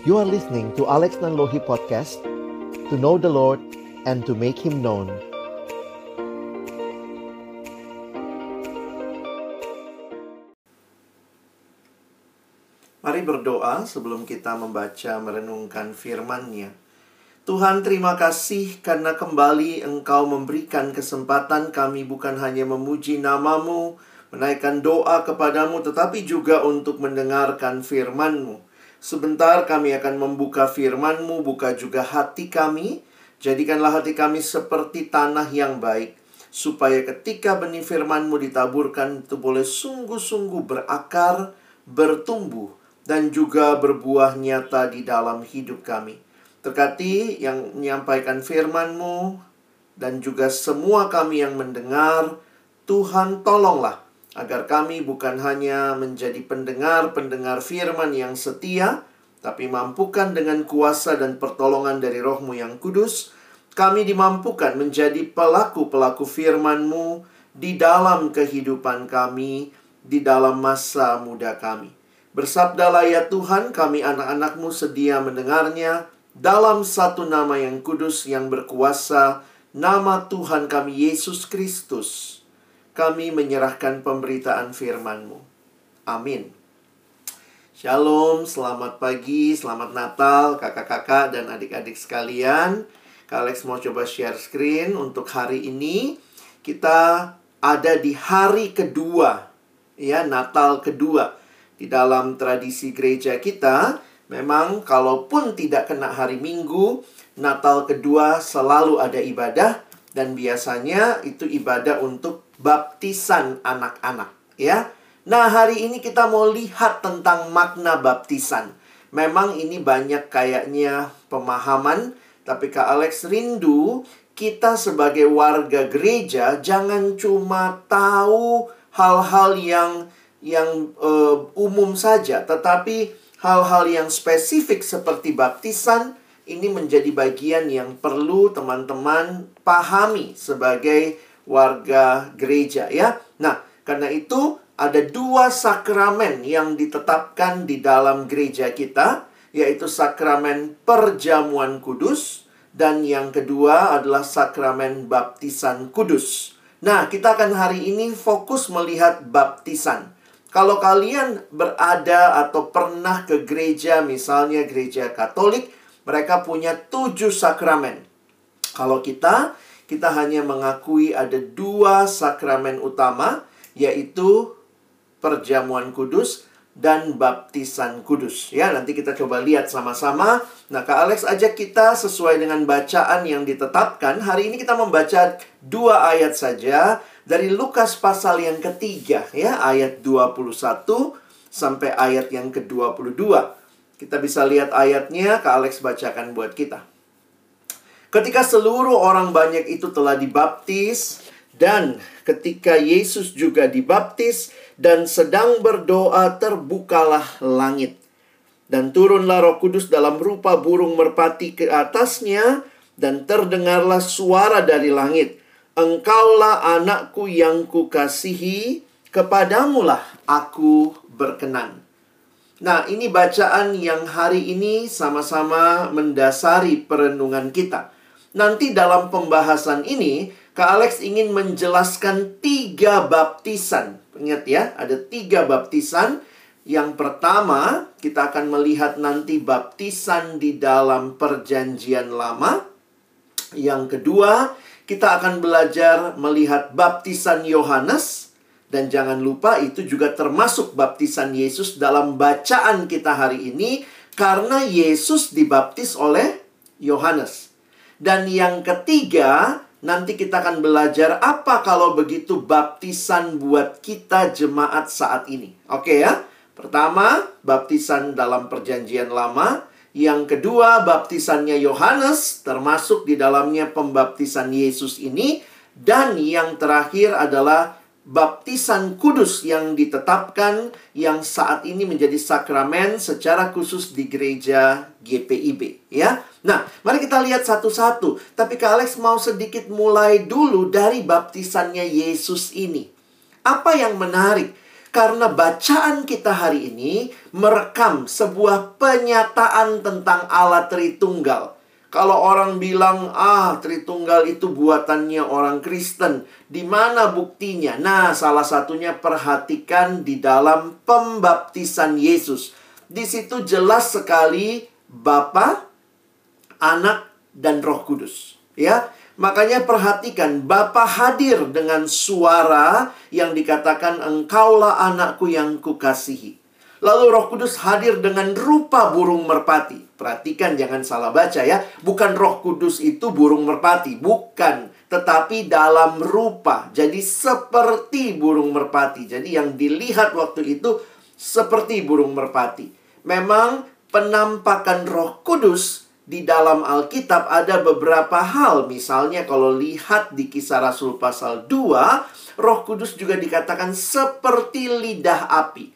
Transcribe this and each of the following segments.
You are listening to Alex Nanlohi Podcast To know the Lord and to make Him known Mari berdoa sebelum kita membaca merenungkan firman-Nya. Tuhan terima kasih karena kembali Engkau memberikan kesempatan kami bukan hanya memuji namamu, menaikkan doa kepadamu, tetapi juga untuk mendengarkan firman-Mu. Sebentar kami akan membuka firman-Mu, buka juga hati kami. Jadikanlah hati kami seperti tanah yang baik, supaya ketika benih firman-Mu ditaburkan itu boleh sungguh-sungguh berakar, bertumbuh, dan juga berbuah nyata di dalam hidup kami. Terkati yang menyampaikan firman-Mu dan juga semua kami yang mendengar, Tuhan tolonglah agar kami bukan hanya menjadi pendengar-pendengar firman yang setia, tapi mampukan dengan kuasa dan pertolongan dari rohmu yang kudus, kami dimampukan menjadi pelaku-pelaku firman-Mu di dalam kehidupan kami, di dalam masa muda kami. Bersabdalah ya Tuhan, kami anak-anakmu sedia mendengarnya, dalam satu nama yang kudus yang berkuasa, nama Tuhan kami Yesus Kristus. Kami menyerahkan pemberitaan firman-Mu. Amin. Shalom, selamat pagi, selamat Natal kakak-kakak dan adik-adik sekalian. Kak Alex mau coba share screen untuk hari ini. Kita ada di hari kedua, ya Natal kedua. Di dalam tradisi gereja kita, Memang kalaupun tidak kena hari Minggu, Natal kedua selalu ada ibadah dan biasanya itu ibadah untuk baptisan anak-anak, ya. Nah, hari ini kita mau lihat tentang makna baptisan. Memang ini banyak kayaknya pemahaman, tapi Kak Alex rindu kita sebagai warga gereja jangan cuma tahu hal-hal yang yang uh, umum saja, tetapi hal-hal yang spesifik seperti baptisan ini menjadi bagian yang perlu teman-teman pahami sebagai warga gereja ya. Nah, karena itu ada dua sakramen yang ditetapkan di dalam gereja kita, yaitu sakramen perjamuan kudus dan yang kedua adalah sakramen baptisan kudus. Nah, kita akan hari ini fokus melihat baptisan. Kalau kalian berada atau pernah ke gereja, misalnya gereja Katolik, mereka punya tujuh sakramen. Kalau kita, kita hanya mengakui ada dua sakramen utama, yaitu perjamuan kudus dan baptisan kudus. Ya, nanti kita coba lihat sama-sama. Nah, Kak Alex ajak kita sesuai dengan bacaan yang ditetapkan. Hari ini kita membaca dua ayat saja dari Lukas pasal yang ketiga ya ayat 21 sampai ayat yang ke-22. Kita bisa lihat ayatnya, Kak Alex bacakan buat kita. Ketika seluruh orang banyak itu telah dibaptis dan ketika Yesus juga dibaptis dan sedang berdoa terbukalah langit dan turunlah Roh Kudus dalam rupa burung merpati ke atasnya dan terdengarlah suara dari langit Engkaulah anakku yang kukasihi, kepadamulah aku berkenan. Nah, ini bacaan yang hari ini sama-sama mendasari perenungan kita. Nanti dalam pembahasan ini, Kak Alex ingin menjelaskan tiga baptisan. Ingat ya, ada tiga baptisan. Yang pertama, kita akan melihat nanti baptisan di dalam perjanjian lama. Yang kedua, kita akan belajar melihat baptisan Yohanes dan jangan lupa itu juga termasuk baptisan Yesus dalam bacaan kita hari ini karena Yesus dibaptis oleh Yohanes. Dan yang ketiga, nanti kita akan belajar apa kalau begitu baptisan buat kita jemaat saat ini. Oke ya? Pertama, baptisan dalam perjanjian lama. Yang kedua, baptisannya Yohanes, termasuk di dalamnya pembaptisan Yesus ini. Dan yang terakhir adalah baptisan kudus yang ditetapkan yang saat ini menjadi sakramen secara khusus di gereja GPIB ya. Nah, mari kita lihat satu-satu. Tapi Kak Alex mau sedikit mulai dulu dari baptisannya Yesus ini. Apa yang menarik? Karena bacaan kita hari ini merekam sebuah penyataan tentang Allah Tritunggal. Kalau orang bilang, ah Tritunggal itu buatannya orang Kristen. Di mana buktinya? Nah, salah satunya perhatikan di dalam pembaptisan Yesus. Di situ jelas sekali Bapa, Anak, dan Roh Kudus. Ya, Makanya perhatikan, Bapa hadir dengan suara yang dikatakan engkaulah anakku yang kukasihi. Lalu Roh Kudus hadir dengan rupa burung merpati. Perhatikan jangan salah baca ya. Bukan Roh Kudus itu burung merpati, bukan, tetapi dalam rupa. Jadi seperti burung merpati. Jadi yang dilihat waktu itu seperti burung merpati. Memang penampakan Roh Kudus di dalam Alkitab ada beberapa hal. Misalnya kalau lihat di kisah Rasul pasal 2, Roh Kudus juga dikatakan seperti lidah api.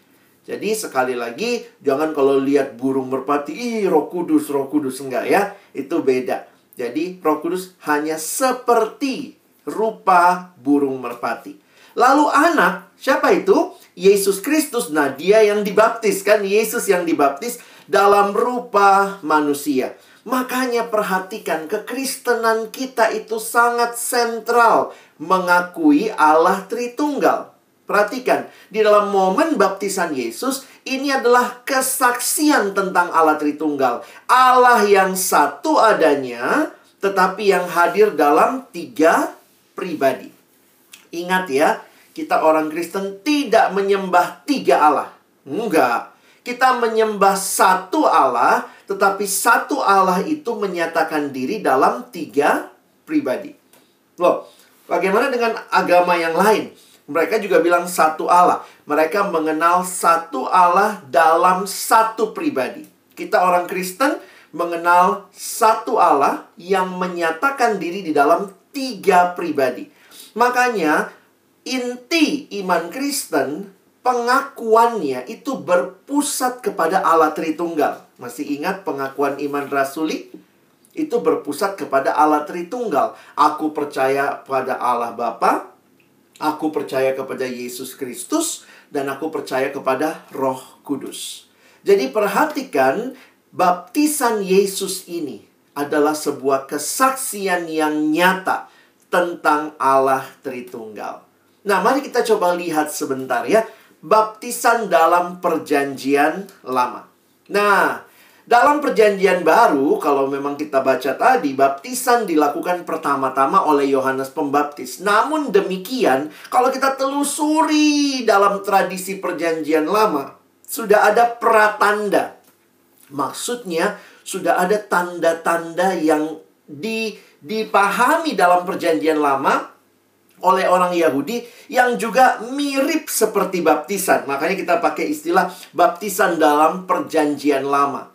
Jadi sekali lagi, jangan kalau lihat burung merpati, ih roh kudus, roh kudus. Enggak ya, itu beda. Jadi roh kudus hanya seperti rupa burung merpati. Lalu anak, siapa itu? Yesus Kristus. Nah dia yang dibaptis kan, Yesus yang dibaptis dalam rupa manusia. Makanya perhatikan kekristenan kita itu sangat sentral mengakui Allah Tritunggal. Perhatikan, di dalam momen baptisan Yesus, ini adalah kesaksian tentang Allah Tritunggal. Allah yang satu adanya, tetapi yang hadir dalam tiga pribadi. Ingat ya, kita orang Kristen tidak menyembah tiga Allah. Enggak. Kita menyembah satu Allah, tetapi satu Allah itu menyatakan diri dalam tiga pribadi. Loh, bagaimana dengan agama yang lain? Mereka juga bilang satu Allah. Mereka mengenal satu Allah dalam satu pribadi. Kita orang Kristen mengenal satu Allah yang menyatakan diri di dalam tiga pribadi. Makanya inti iman Kristen pengakuannya itu berpusat kepada Allah Tritunggal. Masih ingat pengakuan iman rasuli? Itu berpusat kepada Allah Tritunggal. Aku percaya pada Allah Bapa, aku percaya kepada Yesus Kristus, dan aku percaya kepada Roh Kudus. Jadi perhatikan baptisan Yesus ini adalah sebuah kesaksian yang nyata tentang Allah Tritunggal. Nah, mari kita coba lihat sebentar ya baptisan dalam perjanjian lama. Nah, dalam perjanjian baru, kalau memang kita baca tadi, baptisan dilakukan pertama-tama oleh Yohanes Pembaptis. Namun demikian, kalau kita telusuri dalam tradisi perjanjian lama, sudah ada pratanda. Maksudnya, sudah ada tanda-tanda yang di, dipahami dalam perjanjian lama oleh orang Yahudi yang juga mirip seperti baptisan. Makanya kita pakai istilah baptisan dalam perjanjian lama.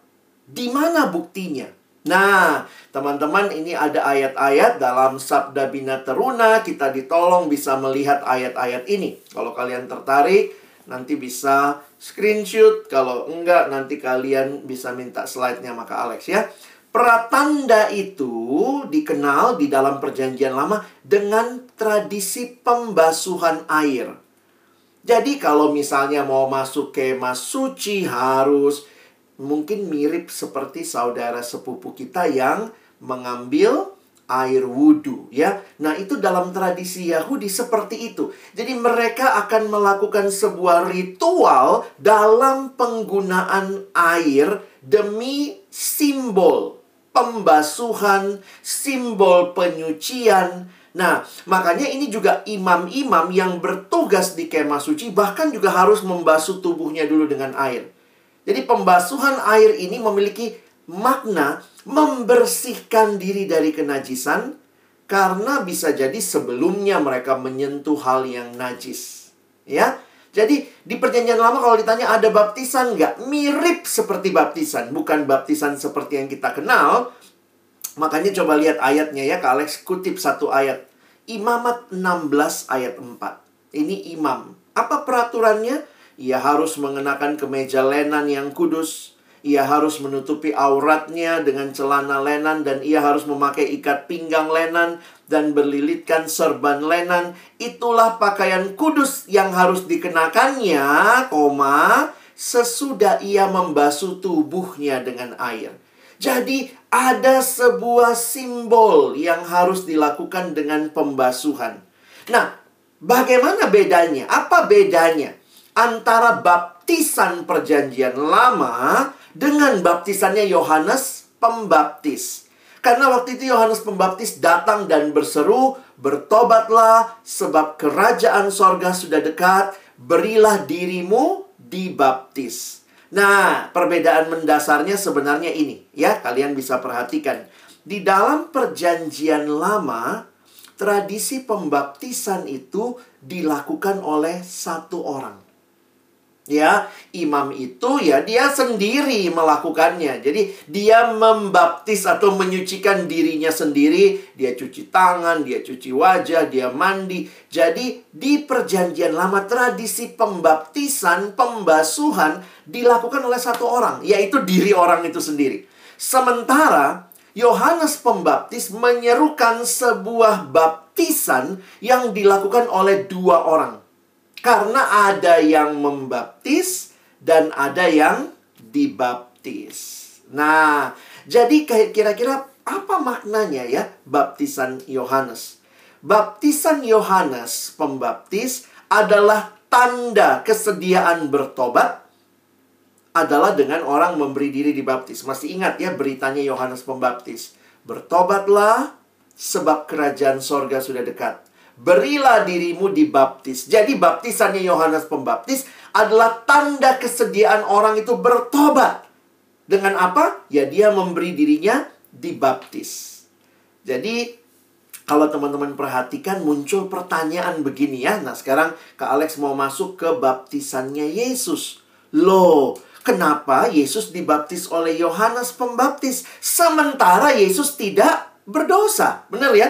Di mana buktinya? Nah, teman-teman ini ada ayat-ayat dalam Sabda Bina Teruna. Kita ditolong bisa melihat ayat-ayat ini. Kalau kalian tertarik, nanti bisa screenshot. Kalau enggak, nanti kalian bisa minta slide-nya maka Alex ya. Pratanda itu dikenal di dalam Perjanjian Lama dengan tradisi pembasuhan air. Jadi kalau misalnya mau masuk kemah suci harus mungkin mirip seperti saudara sepupu kita yang mengambil air wudhu ya. Nah, itu dalam tradisi Yahudi seperti itu. Jadi mereka akan melakukan sebuah ritual dalam penggunaan air demi simbol pembasuhan, simbol penyucian. Nah, makanya ini juga imam-imam yang bertugas di kemah suci bahkan juga harus membasuh tubuhnya dulu dengan air. Jadi pembasuhan air ini memiliki makna membersihkan diri dari kenajisan karena bisa jadi sebelumnya mereka menyentuh hal yang najis. Ya, jadi di perjanjian lama kalau ditanya ada baptisan nggak? Mirip seperti baptisan. Bukan baptisan seperti yang kita kenal. Makanya coba lihat ayatnya ya. Kak Alex kutip satu ayat. Imamat 16 ayat 4. Ini imam. Apa peraturannya? Ia harus mengenakan kemeja lenan yang kudus. ia harus menutupi auratnya dengan celana lenan dan ia harus memakai ikat pinggang lenan dan berlilitkan serban lenan. Itulah pakaian kudus yang harus dikenakannya, koma, sesudah ia membasuh tubuhnya dengan air. Jadi ada sebuah simbol yang harus dilakukan dengan pembasuhan. Nah, bagaimana bedanya? Apa bedanya antara baptisan perjanjian lama dengan baptisannya Yohanes Pembaptis? Karena waktu itu Yohanes Pembaptis datang dan berseru, "Bertobatlah, sebab kerajaan sorga sudah dekat. Berilah dirimu dibaptis." Nah, perbedaan mendasarnya sebenarnya ini, ya, kalian bisa perhatikan. Di dalam Perjanjian Lama, tradisi pembaptisan itu dilakukan oleh satu orang ya imam itu ya dia sendiri melakukannya. Jadi dia membaptis atau menyucikan dirinya sendiri. Dia cuci tangan dia cuci wajah dia mandi. Jadi di perjanjian lama tradisi pembaptisan pembasuhan dilakukan oleh satu orang yaitu diri orang itu sendiri. Sementara Yohanes Pembaptis menyerukan sebuah baptisan yang dilakukan oleh dua orang karena ada yang membaptis dan ada yang dibaptis. Nah, jadi kira-kira apa maknanya ya baptisan Yohanes? Baptisan Yohanes Pembaptis adalah tanda kesediaan bertobat adalah dengan orang memberi diri dibaptis. Masih ingat ya beritanya Yohanes Pembaptis. Bertobatlah sebab kerajaan sorga sudah dekat berilah dirimu dibaptis. Jadi baptisannya Yohanes Pembaptis adalah tanda kesediaan orang itu bertobat. Dengan apa? Ya dia memberi dirinya dibaptis. Jadi kalau teman-teman perhatikan muncul pertanyaan begini ya. Nah sekarang Kak Alex mau masuk ke baptisannya Yesus. Loh, kenapa Yesus dibaptis oleh Yohanes Pembaptis sementara Yesus tidak berdosa? Benar ya?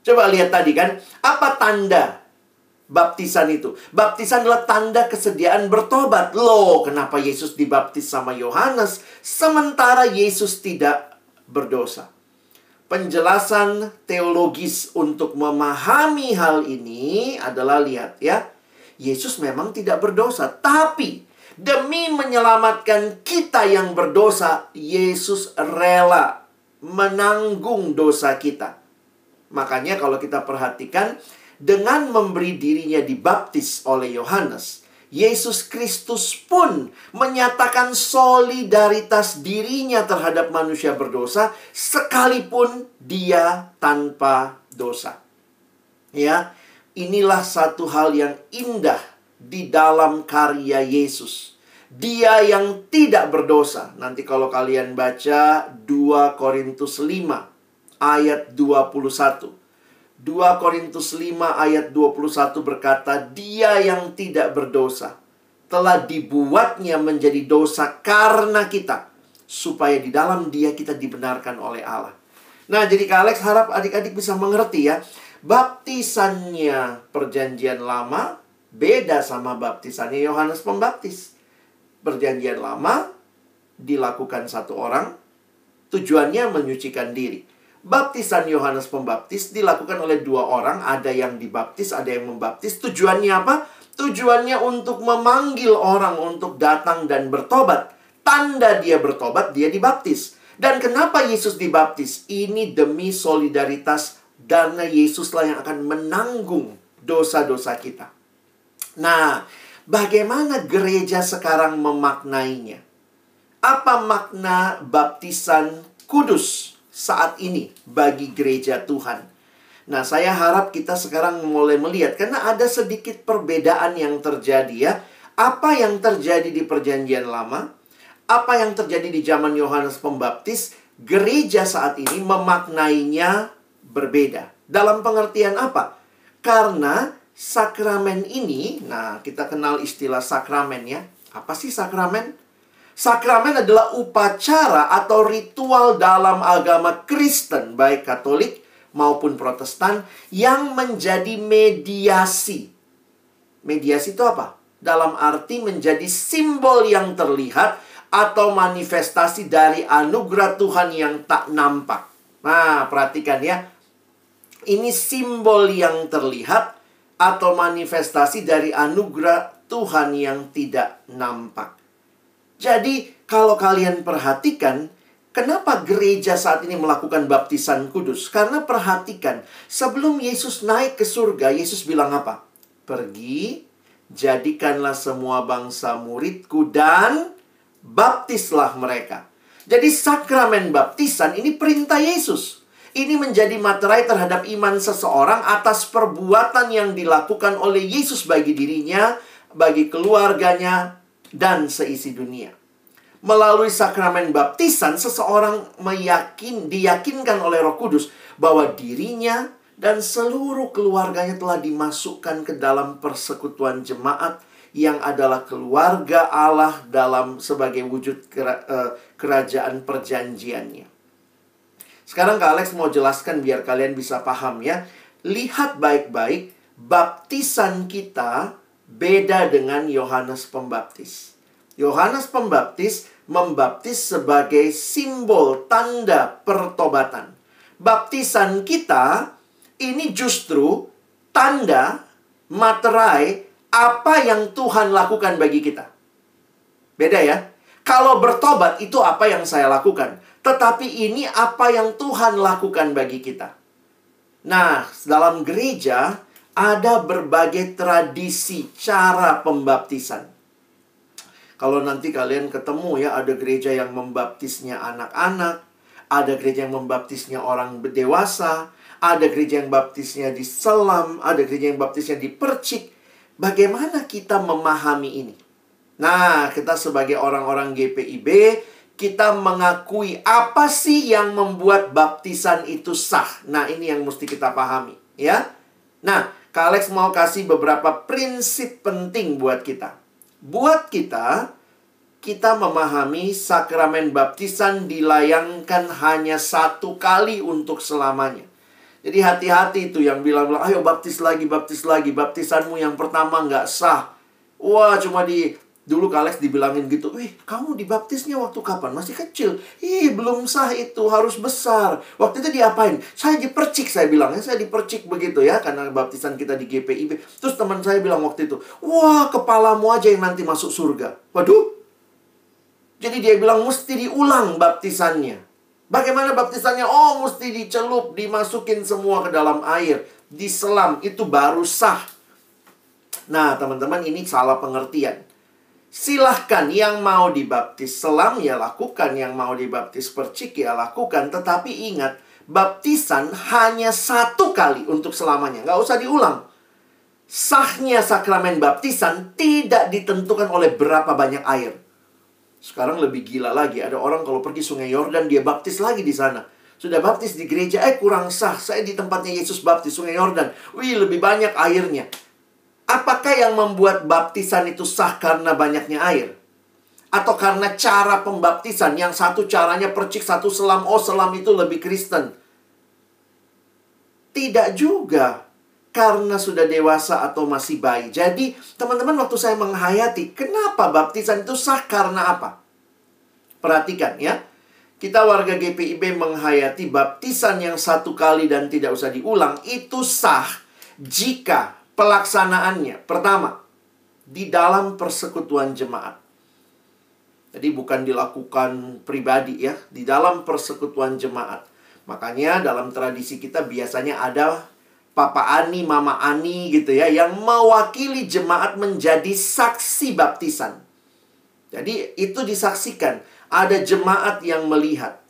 Coba lihat tadi kan, apa tanda baptisan itu? Baptisan adalah tanda kesediaan bertobat. Loh, kenapa Yesus dibaptis sama Yohanes sementara Yesus tidak berdosa? Penjelasan teologis untuk memahami hal ini adalah lihat ya. Yesus memang tidak berdosa, tapi demi menyelamatkan kita yang berdosa, Yesus rela menanggung dosa kita. Makanya kalau kita perhatikan dengan memberi dirinya dibaptis oleh Yohanes, Yesus Kristus pun menyatakan solidaritas dirinya terhadap manusia berdosa sekalipun dia tanpa dosa. Ya, inilah satu hal yang indah di dalam karya Yesus. Dia yang tidak berdosa. Nanti kalau kalian baca 2 Korintus 5 ayat 21. 2 Korintus 5 ayat 21 berkata, Dia yang tidak berdosa telah dibuatnya menjadi dosa karena kita, supaya di dalam dia kita dibenarkan oleh Allah. Nah, jadi Kak Alex harap adik-adik bisa mengerti ya, baptisannya perjanjian lama beda sama baptisannya Yohanes Pembaptis. Perjanjian lama dilakukan satu orang, tujuannya menyucikan diri. Baptisan Yohanes Pembaptis dilakukan oleh dua orang, ada yang dibaptis, ada yang membaptis. Tujuannya apa? Tujuannya untuk memanggil orang untuk datang dan bertobat. Tanda dia bertobat, dia dibaptis. Dan kenapa Yesus dibaptis? Ini demi solidaritas karena Yesuslah yang akan menanggung dosa-dosa kita. Nah, bagaimana gereja sekarang memaknainya? Apa makna baptisan kudus? Saat ini bagi gereja Tuhan. Nah, saya harap kita sekarang mulai melihat karena ada sedikit perbedaan yang terjadi ya. Apa yang terjadi di Perjanjian Lama, apa yang terjadi di zaman Yohanes Pembaptis, gereja saat ini memaknainya berbeda. Dalam pengertian apa? Karena sakramen ini, nah kita kenal istilah sakramen ya. Apa sih sakramen? Sakramen adalah upacara atau ritual dalam agama Kristen, baik Katolik maupun Protestan, yang menjadi mediasi. Mediasi itu apa? Dalam arti menjadi simbol yang terlihat atau manifestasi dari anugerah Tuhan yang tak nampak. Nah, perhatikan ya. Ini simbol yang terlihat atau manifestasi dari anugerah Tuhan yang tidak nampak. Jadi, kalau kalian perhatikan, kenapa gereja saat ini melakukan baptisan kudus? Karena perhatikan, sebelum Yesus naik ke surga, Yesus bilang apa? Pergi, jadikanlah semua bangsa muridku dan baptislah mereka. Jadi sakramen baptisan ini perintah Yesus. Ini menjadi materai terhadap iman seseorang atas perbuatan yang dilakukan oleh Yesus bagi dirinya, bagi keluarganya, dan seisi dunia. Melalui sakramen baptisan, seseorang meyakin, diyakinkan oleh roh kudus bahwa dirinya dan seluruh keluarganya telah dimasukkan ke dalam persekutuan jemaat yang adalah keluarga Allah dalam sebagai wujud eh, kerajaan perjanjiannya. Sekarang Kak Alex mau jelaskan biar kalian bisa paham ya. Lihat baik-baik, baptisan kita beda dengan Yohanes Pembaptis. Yohanes Pembaptis membaptis sebagai simbol tanda pertobatan. Baptisan kita ini justru tanda materai apa yang Tuhan lakukan bagi kita. Beda ya. Kalau bertobat itu apa yang saya lakukan. Tetapi ini apa yang Tuhan lakukan bagi kita. Nah, dalam gereja ada berbagai tradisi cara pembaptisan. Kalau nanti kalian ketemu ya ada gereja yang membaptisnya anak-anak, ada gereja yang membaptisnya orang dewasa, ada gereja yang baptisnya di selam, ada gereja yang baptisnya di percik. Bagaimana kita memahami ini? Nah, kita sebagai orang-orang GPIB, kita mengakui apa sih yang membuat baptisan itu sah. Nah, ini yang mesti kita pahami, ya. Nah, Kak Alex mau kasih beberapa prinsip penting buat kita. Buat kita, kita memahami sakramen baptisan dilayangkan hanya satu kali untuk selamanya. Jadi hati-hati itu yang bilang-bilang, ayo baptis lagi, baptis lagi. Baptisanmu yang pertama nggak sah. Wah, cuma di... Dulu Kalex dibilangin gitu, Wih, kamu dibaptisnya waktu kapan? Masih kecil. Ih, belum sah itu, harus besar. Waktu itu diapain? Saya dipercik, saya bilang. Ya, saya dipercik begitu ya, karena baptisan kita di GPIB. Terus teman saya bilang waktu itu, Wah, kepalamu aja yang nanti masuk surga. Waduh. Jadi dia bilang, mesti diulang baptisannya. Bagaimana baptisannya? Oh, mesti dicelup, dimasukin semua ke dalam air, diselam, itu baru sah. Nah, teman-teman, ini salah pengertian. Silahkan yang mau dibaptis selam ya lakukan, yang mau dibaptis percik ya lakukan. Tetapi ingat, baptisan hanya satu kali untuk selamanya. Nggak usah diulang. Sahnya sakramen baptisan tidak ditentukan oleh berapa banyak air. Sekarang lebih gila lagi, ada orang kalau pergi sungai Yordan dia baptis lagi di sana. Sudah baptis di gereja, eh kurang sah. Saya di tempatnya Yesus baptis sungai Yordan. Wih, lebih banyak airnya. Apakah yang membuat baptisan itu sah karena banyaknya air? Atau karena cara pembaptisan yang satu caranya percik, satu selam. Oh, selam itu lebih Kristen. Tidak juga karena sudah dewasa atau masih bayi. Jadi, teman-teman waktu saya menghayati, kenapa baptisan itu sah karena apa? Perhatikan ya. Kita warga GPIB menghayati baptisan yang satu kali dan tidak usah diulang itu sah jika pelaksanaannya pertama di dalam persekutuan jemaat. Jadi bukan dilakukan pribadi ya, di dalam persekutuan jemaat. Makanya dalam tradisi kita biasanya ada Papa Ani, Mama Ani gitu ya yang mewakili jemaat menjadi saksi baptisan. Jadi itu disaksikan, ada jemaat yang melihat.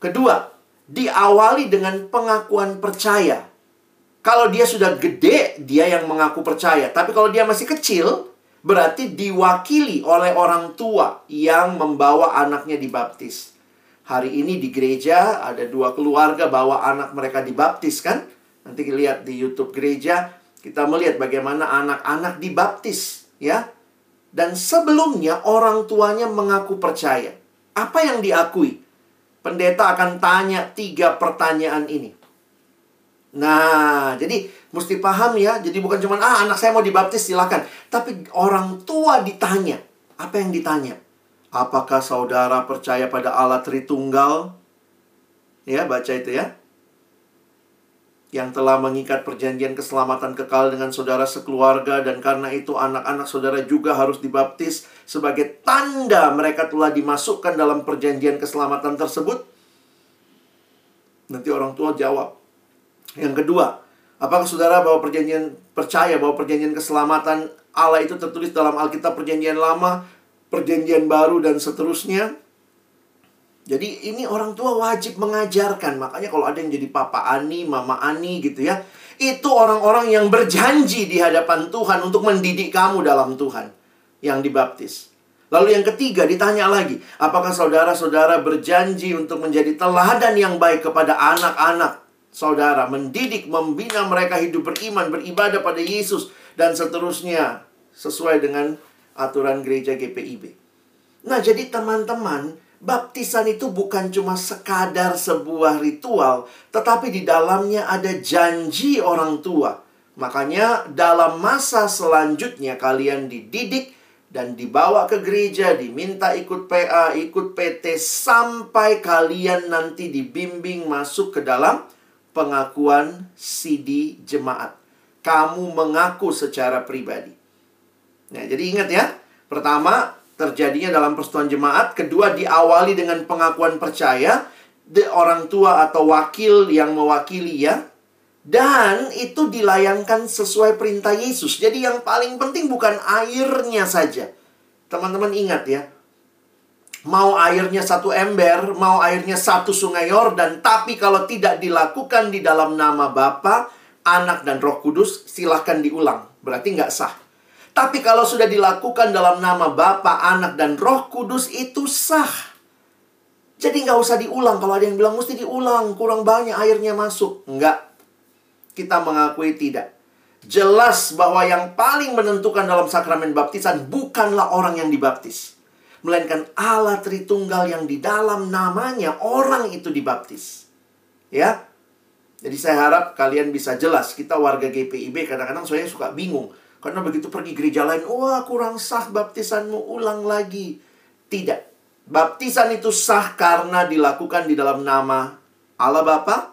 Kedua, diawali dengan pengakuan percaya. Kalau dia sudah gede, dia yang mengaku percaya. Tapi kalau dia masih kecil, berarti diwakili oleh orang tua yang membawa anaknya dibaptis. Hari ini di gereja ada dua keluarga bawa anak mereka dibaptis kan? Nanti lihat di YouTube gereja, kita melihat bagaimana anak-anak dibaptis, ya. Dan sebelumnya orang tuanya mengaku percaya. Apa yang diakui? Pendeta akan tanya tiga pertanyaan ini. Nah, jadi mesti paham ya. Jadi bukan cuma, ah anak saya mau dibaptis, silakan. Tapi orang tua ditanya. Apa yang ditanya? Apakah saudara percaya pada Allah Tritunggal? Ya, baca itu ya. Yang telah mengikat perjanjian keselamatan kekal dengan saudara sekeluarga dan karena itu anak-anak saudara juga harus dibaptis sebagai tanda mereka telah dimasukkan dalam perjanjian keselamatan tersebut. Nanti orang tua jawab. Yang kedua, apakah saudara bahwa perjanjian percaya bahwa perjanjian keselamatan Allah itu tertulis dalam Alkitab perjanjian lama perjanjian baru dan seterusnya. Jadi ini orang tua wajib mengajarkan. Makanya kalau ada yang jadi papa Ani, mama Ani gitu ya. Itu orang-orang yang berjanji di hadapan Tuhan untuk mendidik kamu dalam Tuhan. Yang dibaptis. Lalu yang ketiga ditanya lagi. Apakah saudara-saudara berjanji untuk menjadi teladan yang baik kepada anak-anak saudara. Mendidik, membina mereka hidup beriman, beribadah pada Yesus. Dan seterusnya. Sesuai dengan aturan gereja GPIB. Nah, jadi teman-teman, baptisan itu bukan cuma sekadar sebuah ritual, tetapi di dalamnya ada janji orang tua. Makanya dalam masa selanjutnya kalian dididik dan dibawa ke gereja, diminta ikut PA, ikut PT sampai kalian nanti dibimbing masuk ke dalam pengakuan CD jemaat. Kamu mengaku secara pribadi. Nah, jadi ingat ya. Pertama, terjadinya dalam persetujuan jemaat. Kedua, diawali dengan pengakuan percaya. The orang tua atau wakil yang mewakili ya. Dan itu dilayangkan sesuai perintah Yesus. Jadi yang paling penting bukan airnya saja. Teman-teman ingat ya. Mau airnya satu ember, mau airnya satu sungai Yordan, tapi kalau tidak dilakukan di dalam nama Bapa, Anak, dan Roh Kudus, silahkan diulang. Berarti nggak sah. Tapi kalau sudah dilakukan dalam nama Bapa, Anak, dan Roh Kudus itu sah. Jadi nggak usah diulang. Kalau ada yang bilang mesti diulang, kurang banyak airnya masuk. Enggak. Kita mengakui tidak. Jelas bahwa yang paling menentukan dalam sakramen baptisan bukanlah orang yang dibaptis. Melainkan Allah Tritunggal yang di dalam namanya orang itu dibaptis. Ya. Jadi saya harap kalian bisa jelas. Kita warga GPIB kadang-kadang saya suka bingung karena begitu pergi gereja lain, wah kurang sah baptisanmu, ulang lagi. Tidak. Baptisan itu sah karena dilakukan di dalam nama Allah Bapa.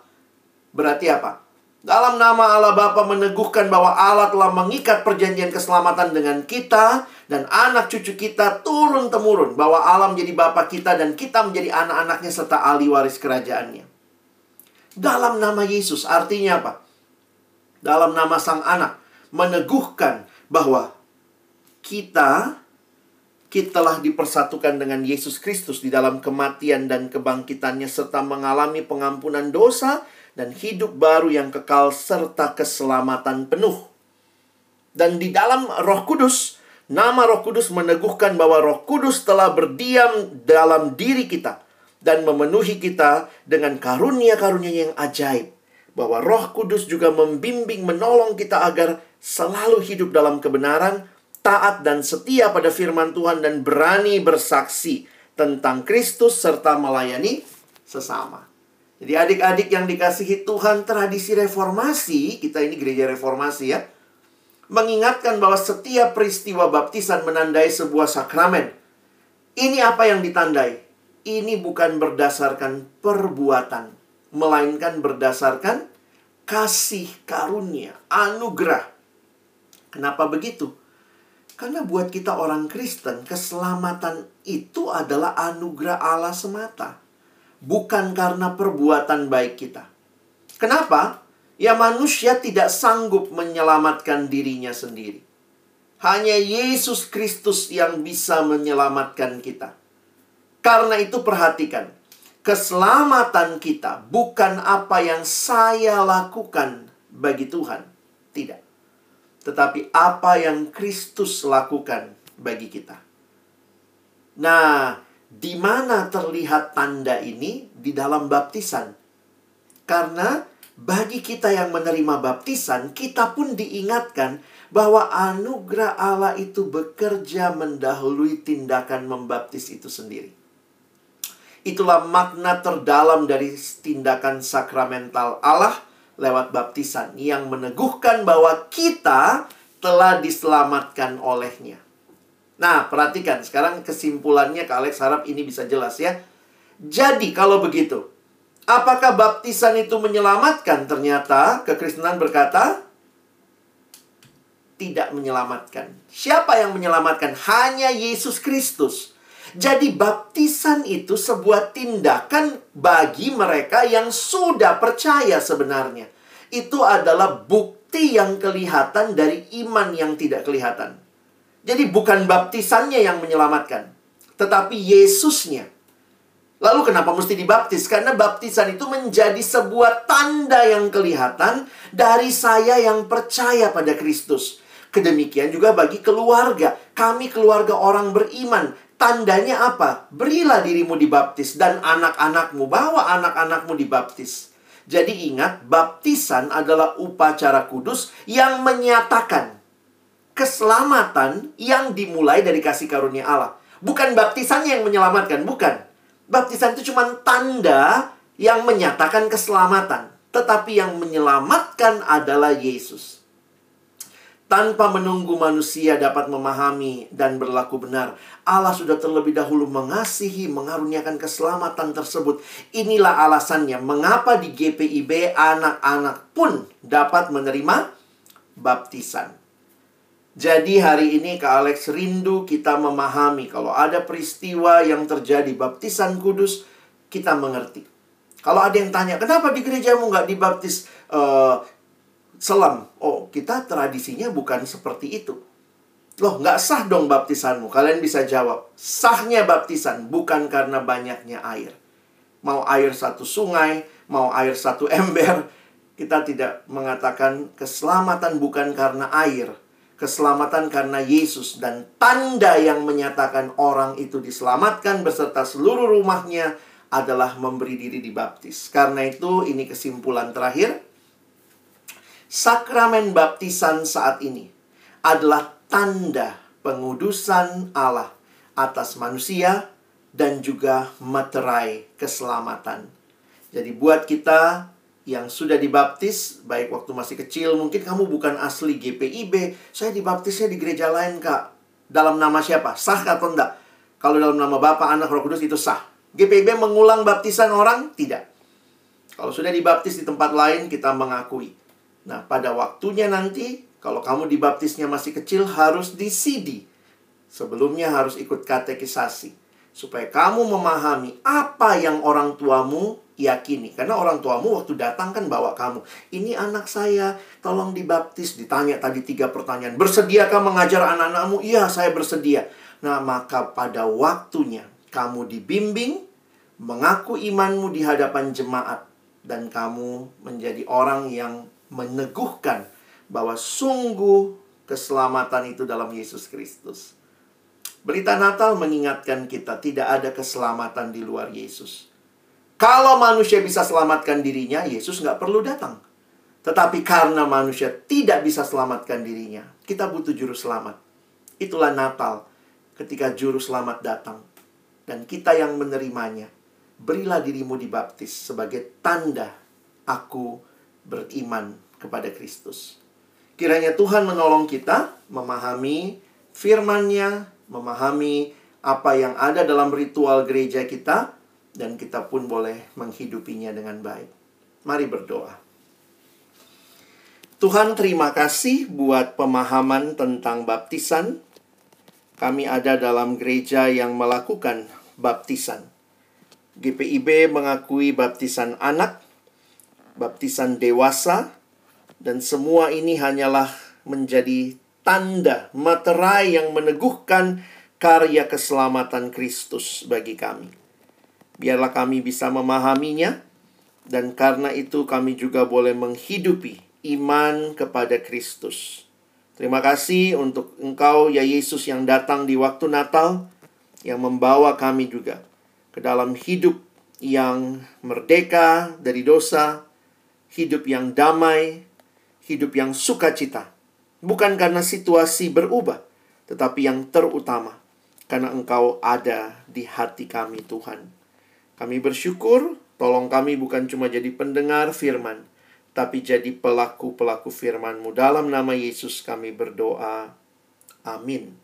Berarti apa? Dalam nama Allah Bapa meneguhkan bahwa Allah telah mengikat perjanjian keselamatan dengan kita dan anak cucu kita turun temurun bahwa Allah menjadi Bapa kita dan kita menjadi anak-anaknya serta ahli waris kerajaannya. Dalam nama Yesus artinya apa? Dalam nama Sang Anak meneguhkan bahwa kita kita telah dipersatukan dengan Yesus Kristus di dalam kematian dan kebangkitannya serta mengalami pengampunan dosa dan hidup baru yang kekal serta keselamatan penuh. Dan di dalam Roh Kudus, nama Roh Kudus meneguhkan bahwa Roh Kudus telah berdiam dalam diri kita dan memenuhi kita dengan karunia-karunia yang ajaib. Bahwa Roh Kudus juga membimbing menolong kita agar selalu hidup dalam kebenaran, taat dan setia pada firman Tuhan dan berani bersaksi tentang Kristus serta melayani sesama. Jadi adik-adik yang dikasihi Tuhan, tradisi reformasi, kita ini gereja reformasi ya, mengingatkan bahwa setiap peristiwa baptisan menandai sebuah sakramen. Ini apa yang ditandai? Ini bukan berdasarkan perbuatan, melainkan berdasarkan kasih karunia, anugerah Kenapa begitu? Karena buat kita orang Kristen, keselamatan itu adalah anugerah Allah semata. Bukan karena perbuatan baik kita. Kenapa? Ya manusia tidak sanggup menyelamatkan dirinya sendiri. Hanya Yesus Kristus yang bisa menyelamatkan kita. Karena itu perhatikan, keselamatan kita bukan apa yang saya lakukan bagi Tuhan. Tidak tetapi apa yang Kristus lakukan bagi kita. Nah, di mana terlihat tanda ini? Di dalam baptisan. Karena bagi kita yang menerima baptisan, kita pun diingatkan bahwa anugerah Allah itu bekerja mendahului tindakan membaptis itu sendiri. Itulah makna terdalam dari tindakan sakramental Allah lewat baptisan yang meneguhkan bahwa kita telah diselamatkan olehnya. Nah, perhatikan sekarang kesimpulannya Kak Alex harap ini bisa jelas ya. Jadi kalau begitu, apakah baptisan itu menyelamatkan? Ternyata kekristenan berkata tidak menyelamatkan. Siapa yang menyelamatkan? Hanya Yesus Kristus. Jadi baptisan itu sebuah tindakan bagi mereka yang sudah percaya sebenarnya. Itu adalah bukti yang kelihatan dari iman yang tidak kelihatan. Jadi bukan baptisannya yang menyelamatkan, tetapi Yesusnya. Lalu kenapa mesti dibaptis? Karena baptisan itu menjadi sebuah tanda yang kelihatan dari saya yang percaya pada Kristus. Kedemikian juga bagi keluarga. Kami keluarga orang beriman. Tandanya apa? Berilah dirimu dibaptis dan anak-anakmu. Bawa anak-anakmu dibaptis. Jadi ingat, baptisan adalah upacara kudus yang menyatakan keselamatan yang dimulai dari kasih karunia Allah. Bukan baptisannya yang menyelamatkan, bukan. Baptisan itu cuma tanda yang menyatakan keselamatan. Tetapi yang menyelamatkan adalah Yesus. Tanpa menunggu manusia dapat memahami dan berlaku benar, Allah sudah terlebih dahulu mengasihi, mengaruniakan keselamatan tersebut. Inilah alasannya mengapa di GPIB anak-anak pun dapat menerima baptisan. Jadi hari ini Kak Alex rindu kita memahami kalau ada peristiwa yang terjadi baptisan kudus, kita mengerti. Kalau ada yang tanya, kenapa di gerejamu nggak dibaptis uh, selam? Oh, kita tradisinya bukan seperti itu. Loh, nggak sah dong baptisanmu. Kalian bisa jawab, sahnya baptisan bukan karena banyaknya air. Mau air satu sungai, mau air satu ember, kita tidak mengatakan keselamatan bukan karena air, keselamatan karena Yesus dan tanda yang menyatakan orang itu diselamatkan beserta seluruh rumahnya adalah memberi diri dibaptis. Karena itu ini kesimpulan terakhir. Sakramen baptisan saat ini adalah tanda pengudusan Allah atas manusia dan juga materai keselamatan. Jadi buat kita yang sudah dibaptis, baik waktu masih kecil, mungkin kamu bukan asli GPIB, saya dibaptisnya di gereja lain, Kak. Dalam nama siapa? Sah atau enggak? Kalau dalam nama Bapa, Anak, Roh Kudus itu sah. GPIB mengulang baptisan orang? Tidak. Kalau sudah dibaptis di tempat lain, kita mengakui. Nah, pada waktunya nanti, kalau kamu dibaptisnya masih kecil, harus di CD. Sebelumnya harus ikut katekisasi. Supaya kamu memahami apa yang orang tuamu yakini. Karena orang tuamu waktu datang kan bawa kamu. Ini anak saya, tolong dibaptis. Ditanya tadi tiga pertanyaan. Bersediakah mengajar anak-anakmu? Iya, saya bersedia. Nah, maka pada waktunya kamu dibimbing, mengaku imanmu di hadapan jemaat. Dan kamu menjadi orang yang meneguhkan bahwa sungguh keselamatan itu dalam Yesus Kristus. Berita Natal mengingatkan kita tidak ada keselamatan di luar Yesus. Kalau manusia bisa selamatkan dirinya, Yesus nggak perlu datang. Tetapi karena manusia tidak bisa selamatkan dirinya, kita butuh juru selamat. Itulah Natal ketika juru selamat datang. Dan kita yang menerimanya, berilah dirimu dibaptis sebagai tanda aku beriman kepada Kristus. Kiranya Tuhan menolong kita memahami firman-Nya, memahami apa yang ada dalam ritual gereja kita, dan kita pun boleh menghidupinya dengan baik. Mari berdoa. Tuhan terima kasih buat pemahaman tentang baptisan. Kami ada dalam gereja yang melakukan baptisan. GPIB mengakui baptisan anak, baptisan dewasa, dan semua ini hanyalah menjadi tanda materai yang meneguhkan karya keselamatan Kristus bagi kami. Biarlah kami bisa memahaminya, dan karena itu kami juga boleh menghidupi iman kepada Kristus. Terima kasih untuk Engkau, ya Yesus, yang datang di waktu Natal, yang membawa kami juga ke dalam hidup yang merdeka dari dosa, hidup yang damai, hidup yang sukacita. Bukan karena situasi berubah, tetapi yang terutama karena Engkau ada di hati kami, Tuhan. Kami bersyukur, tolong kami bukan cuma jadi pendengar firman, tapi jadi pelaku-pelaku firman-Mu. Dalam nama Yesus kami berdoa. Amin.